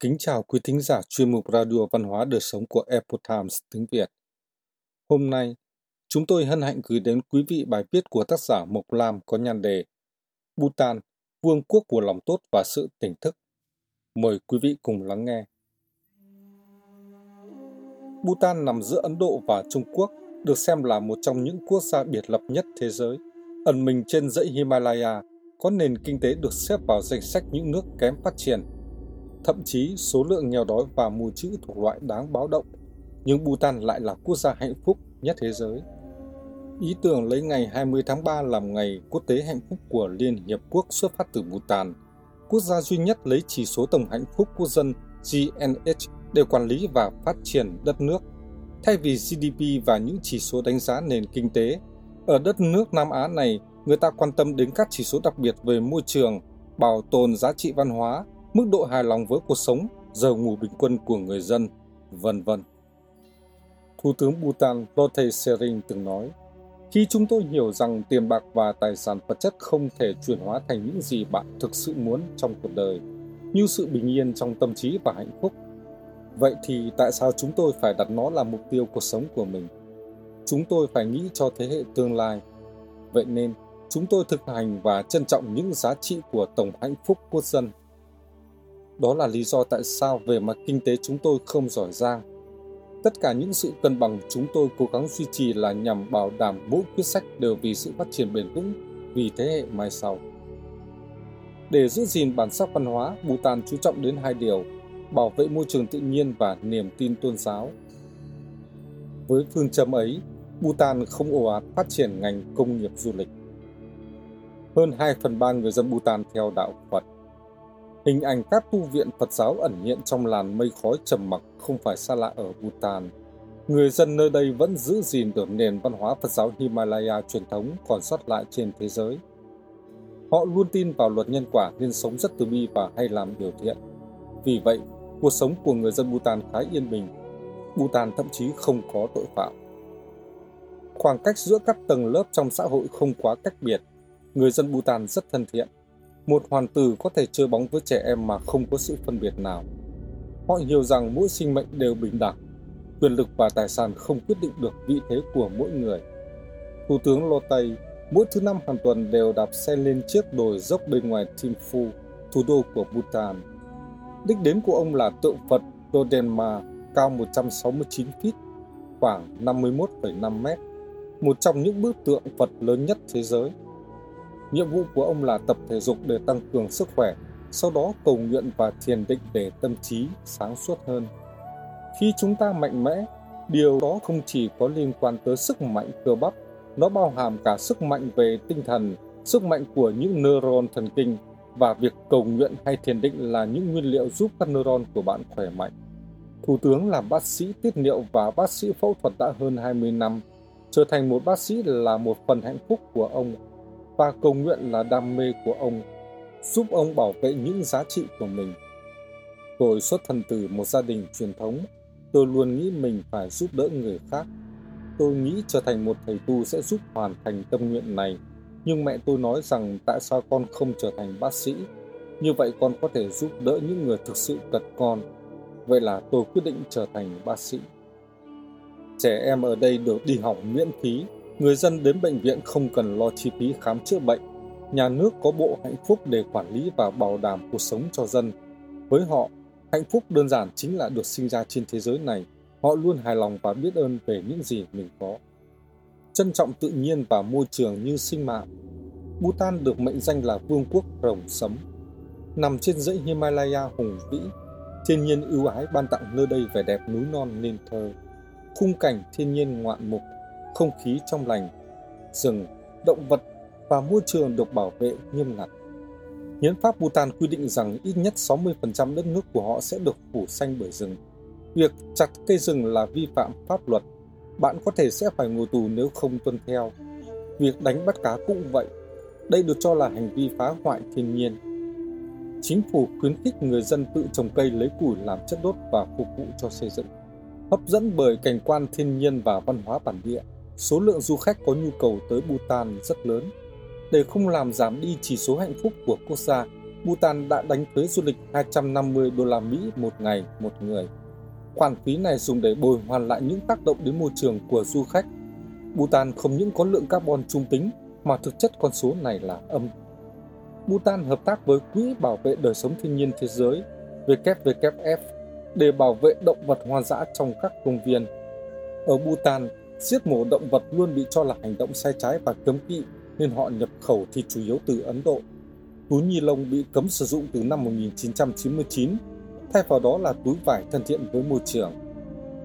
Kính chào quý thính giả chuyên mục Radio Văn hóa Đời Sống của Epoch Times tiếng Việt. Hôm nay, chúng tôi hân hạnh gửi đến quý vị bài viết của tác giả Mộc Lam có nhan đề Bhutan, vương quốc của lòng tốt và sự tỉnh thức. Mời quý vị cùng lắng nghe. Bhutan nằm giữa Ấn Độ và Trung Quốc, được xem là một trong những quốc gia biệt lập nhất thế giới. Ẩn mình trên dãy Himalaya, có nền kinh tế được xếp vào danh sách những nước kém phát triển – Thậm chí số lượng nghèo đói và mù chữ thuộc loại đáng báo động, nhưng Bhutan lại là quốc gia hạnh phúc nhất thế giới. Ý tưởng lấy ngày 20 tháng 3 làm ngày quốc tế hạnh phúc của Liên Hiệp Quốc xuất phát từ Bhutan, quốc gia duy nhất lấy chỉ số tổng hạnh phúc quốc dân GNH để quản lý và phát triển đất nước. Thay vì GDP và những chỉ số đánh giá nền kinh tế, ở đất nước Nam Á này, người ta quan tâm đến các chỉ số đặc biệt về môi trường, bảo tồn giá trị văn hóa, mức độ hài lòng với cuộc sống, giờ ngủ bình quân của người dân, vân vân. Thủ tướng Bhutan Lotte Sering từng nói, khi chúng tôi hiểu rằng tiền bạc và tài sản vật chất không thể chuyển hóa thành những gì bạn thực sự muốn trong cuộc đời, như sự bình yên trong tâm trí và hạnh phúc, vậy thì tại sao chúng tôi phải đặt nó là mục tiêu cuộc sống của mình? Chúng tôi phải nghĩ cho thế hệ tương lai. Vậy nên, chúng tôi thực hành và trân trọng những giá trị của tổng hạnh phúc quốc dân đó là lý do tại sao về mặt kinh tế chúng tôi không giỏi giang. Tất cả những sự cân bằng chúng tôi cố gắng duy trì là nhằm bảo đảm mỗi quyết sách đều vì sự phát triển bền vững vì thế hệ mai sau. Để giữ gìn bản sắc văn hóa, Bhutan chú trọng đến hai điều, bảo vệ môi trường tự nhiên và niềm tin tôn giáo. Với phương châm ấy, Bhutan không ồ ạt phát triển ngành công nghiệp du lịch. Hơn 2 phần 3 người dân Bhutan theo đạo Phật. Hình ảnh các tu viện Phật giáo ẩn hiện trong làn mây khói trầm mặc không phải xa lạ ở Bhutan. Người dân nơi đây vẫn giữ gìn được nền văn hóa Phật giáo Himalaya truyền thống còn sót lại trên thế giới. Họ luôn tin vào luật nhân quả nên sống rất từ bi và hay làm điều thiện. Vì vậy, cuộc sống của người dân Bhutan khá yên bình. Bhutan thậm chí không có tội phạm. Khoảng cách giữa các tầng lớp trong xã hội không quá cách biệt. Người dân Bhutan rất thân thiện, một hoàn tử có thể chơi bóng với trẻ em mà không có sự phân biệt nào. Họ hiểu rằng mỗi sinh mệnh đều bình đẳng, quyền lực và tài sản không quyết định được vị thế của mỗi người. Thủ tướng Lô Tây mỗi thứ năm hàng tuần đều đạp xe lên chiếc đồi dốc bên ngoài Thimphu, thủ đô của Bhutan. Đích đến của ông là tượng Phật Dodenma cao 169 feet, khoảng 51,5 mét, một trong những bức tượng Phật lớn nhất thế giới. Nhiệm vụ của ông là tập thể dục để tăng cường sức khỏe, sau đó cầu nguyện và thiền định để tâm trí sáng suốt hơn. Khi chúng ta mạnh mẽ, điều đó không chỉ có liên quan tới sức mạnh cơ bắp, nó bao hàm cả sức mạnh về tinh thần, sức mạnh của những neuron thần kinh và việc cầu nguyện hay thiền định là những nguyên liệu giúp các neuron của bạn khỏe mạnh. Thủ tướng là bác sĩ tiết niệu và bác sĩ phẫu thuật đã hơn 20 năm. Trở thành một bác sĩ là một phần hạnh phúc của ông và cầu nguyện là đam mê của ông, giúp ông bảo vệ những giá trị của mình. Tôi xuất thân từ một gia đình truyền thống, tôi luôn nghĩ mình phải giúp đỡ người khác. Tôi nghĩ trở thành một thầy tu sẽ giúp hoàn thành tâm nguyện này, nhưng mẹ tôi nói rằng tại sao con không trở thành bác sĩ? Như vậy con có thể giúp đỡ những người thực sự cần con. Vậy là tôi quyết định trở thành bác sĩ. Trẻ em ở đây được đi học miễn phí Người dân đến bệnh viện không cần lo chi phí khám chữa bệnh. Nhà nước có bộ hạnh phúc để quản lý và bảo đảm cuộc sống cho dân. Với họ, hạnh phúc đơn giản chính là được sinh ra trên thế giới này. Họ luôn hài lòng và biết ơn về những gì mình có. Trân trọng tự nhiên và môi trường như sinh mạng. Bhutan được mệnh danh là vương quốc rồng sấm. Nằm trên dãy Himalaya hùng vĩ, thiên nhiên ưu ái ban tặng nơi đây vẻ đẹp núi non nên thơ. Khung cảnh thiên nhiên ngoạn mục không khí trong lành, rừng, động vật và môi trường được bảo vệ nghiêm ngặt. Hiến pháp Bhutan quy định rằng ít nhất 60% đất nước của họ sẽ được phủ xanh bởi rừng. Việc chặt cây rừng là vi phạm pháp luật. Bạn có thể sẽ phải ngồi tù nếu không tuân theo. Việc đánh bắt cá cũng vậy. Đây được cho là hành vi phá hoại thiên nhiên. Chính phủ khuyến khích người dân tự trồng cây lấy củi làm chất đốt và phục vụ cho xây dựng. Hấp dẫn bởi cảnh quan thiên nhiên và văn hóa bản địa, số lượng du khách có nhu cầu tới Bhutan rất lớn. Để không làm giảm đi chỉ số hạnh phúc của quốc gia, Bhutan đã đánh thuế du lịch 250 đô la Mỹ một ngày một người. Khoản phí này dùng để bồi hoàn lại những tác động đến môi trường của du khách. Bhutan không những có lượng carbon trung tính mà thực chất con số này là âm. Bhutan hợp tác với Quỹ Bảo vệ Đời sống Thiên nhiên Thế giới WWF để bảo vệ động vật hoang dã trong các công viên. Ở Bhutan, giết mổ động vật luôn bị cho là hành động sai trái và cấm kỵ nên họ nhập khẩu thịt chủ yếu từ Ấn Độ. Túi ni lông bị cấm sử dụng từ năm 1999, thay vào đó là túi vải thân thiện với môi trường.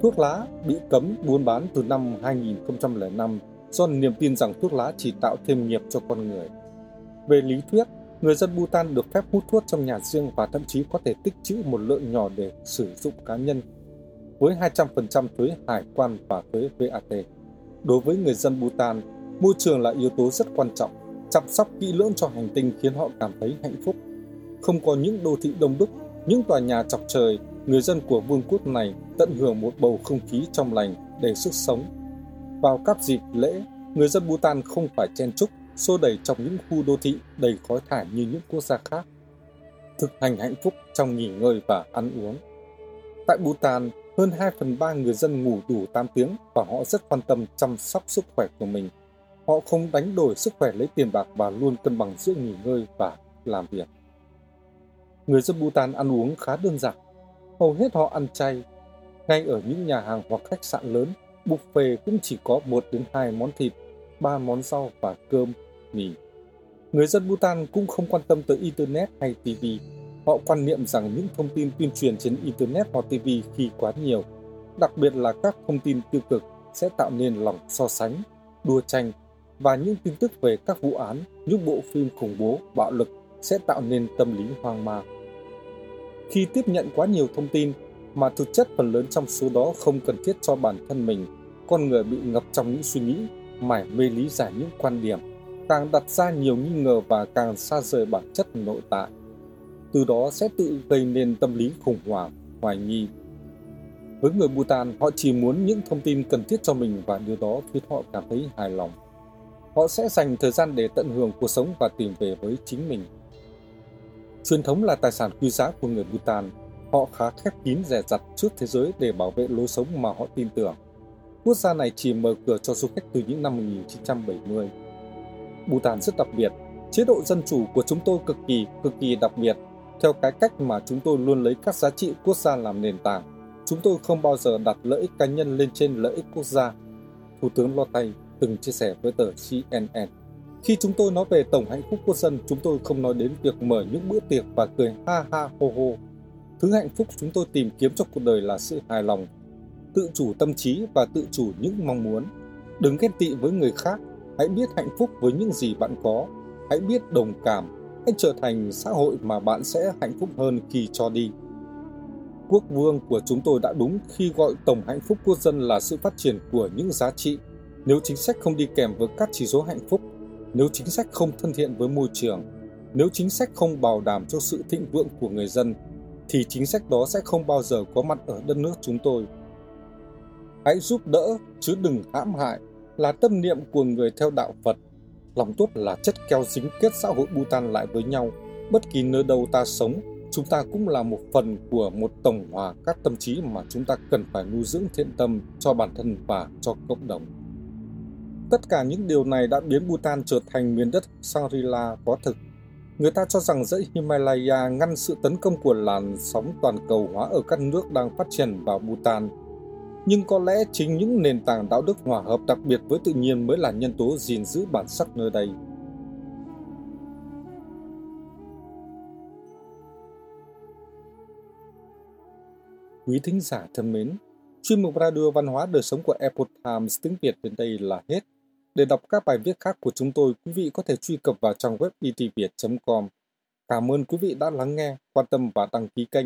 Thuốc lá bị cấm buôn bán từ năm 2005 do niềm tin rằng thuốc lá chỉ tạo thêm nghiệp cho con người. Về lý thuyết, người dân Bhutan được phép hút thuốc trong nhà riêng và thậm chí có thể tích trữ một lượng nhỏ để sử dụng cá nhân, với 200% thuế hải quan và thuế VAT. Đối với người dân Bhutan, môi trường là yếu tố rất quan trọng. Chăm sóc kỹ lưỡng cho hành tinh khiến họ cảm thấy hạnh phúc. Không có những đô thị đông đúc, những tòa nhà chọc trời, người dân của vương quốc này tận hưởng một bầu không khí trong lành để sức sống. Vào các dịp lễ, người dân Bhutan không phải chen chúc xô đẩy trong những khu đô thị đầy khói thải như những quốc gia khác. Thực hành hạnh phúc trong nghỉ ngơi và ăn uống. Tại Bhutan, hơn 2 phần 3 người dân ngủ đủ 8 tiếng và họ rất quan tâm chăm sóc sức khỏe của mình. Họ không đánh đổi sức khỏe lấy tiền bạc và luôn cân bằng giữa nghỉ ngơi và làm việc. Người dân Bhutan ăn uống khá đơn giản. Hầu hết họ ăn chay. Ngay ở những nhà hàng hoặc khách sạn lớn, buffet cũng chỉ có 1 đến 2 món thịt, 3 món rau và cơm mì. Người dân Bhutan cũng không quan tâm tới Internet hay TV. Họ quan niệm rằng những thông tin tuyên truyền trên Internet hoặc TV khi quá nhiều, đặc biệt là các thông tin tiêu cực sẽ tạo nên lòng so sánh, đua tranh và những tin tức về các vụ án, những bộ phim khủng bố, bạo lực sẽ tạo nên tâm lý hoang mang. Khi tiếp nhận quá nhiều thông tin mà thực chất phần lớn trong số đó không cần thiết cho bản thân mình, con người bị ngập trong những suy nghĩ, mải mê lý giải những quan điểm càng đặt ra nhiều nghi ngờ và càng xa rời bản chất nội tại. Từ đó sẽ tự gây nên tâm lý khủng hoảng, hoài nghi. Với người Bhutan, họ chỉ muốn những thông tin cần thiết cho mình và điều đó khiến họ cảm thấy hài lòng. Họ sẽ dành thời gian để tận hưởng cuộc sống và tìm về với chính mình. Truyền thống là tài sản quý giá của người Bhutan. Họ khá khép kín rẻ rặt trước thế giới để bảo vệ lối sống mà họ tin tưởng. Quốc gia này chỉ mở cửa cho du khách từ những năm 1970. Bhutan rất đặc biệt. Chế độ dân chủ của chúng tôi cực kỳ, cực kỳ đặc biệt. Theo cái cách mà chúng tôi luôn lấy các giá trị quốc gia làm nền tảng, chúng tôi không bao giờ đặt lợi ích cá nhân lên trên lợi ích quốc gia. Thủ tướng Lotay từng chia sẻ với tờ CNN. Khi chúng tôi nói về tổng hạnh phúc quốc dân, chúng tôi không nói đến việc mở những bữa tiệc và cười ha ha hô hô. Thứ hạnh phúc chúng tôi tìm kiếm trong cuộc đời là sự hài lòng, tự chủ tâm trí và tự chủ những mong muốn. Đừng ghen tị với người khác Hãy biết hạnh phúc với những gì bạn có. Hãy biết đồng cảm. Hãy trở thành xã hội mà bạn sẽ hạnh phúc hơn khi cho đi. Quốc vương của chúng tôi đã đúng khi gọi tổng hạnh phúc quốc dân là sự phát triển của những giá trị. Nếu chính sách không đi kèm với các chỉ số hạnh phúc, nếu chính sách không thân thiện với môi trường, nếu chính sách không bảo đảm cho sự thịnh vượng của người dân, thì chính sách đó sẽ không bao giờ có mặt ở đất nước chúng tôi. Hãy giúp đỡ chứ đừng hãm hại là tâm niệm của người theo đạo Phật. Lòng tốt là chất keo dính kết xã hội Bhutan lại với nhau. Bất kỳ nơi đâu ta sống, chúng ta cũng là một phần của một tổng hòa các tâm trí mà chúng ta cần phải nuôi dưỡng thiện tâm cho bản thân và cho cộng đồng. Tất cả những điều này đã biến Bhutan trở thành miền đất Shangri-La có thực. Người ta cho rằng dãy Himalaya ngăn sự tấn công của làn sóng toàn cầu hóa ở các nước đang phát triển vào Bhutan nhưng có lẽ chính những nền tảng đạo đức hòa hợp đặc biệt với tự nhiên mới là nhân tố gìn giữ bản sắc nơi đây. Quý thính giả thân mến, chuyên mục radio văn hóa đời sống của Epoch Times tiếng Việt đến đây là hết. Để đọc các bài viết khác của chúng tôi, quý vị có thể truy cập vào trang web e itviet.com. Cảm ơn quý vị đã lắng nghe, quan tâm và đăng ký kênh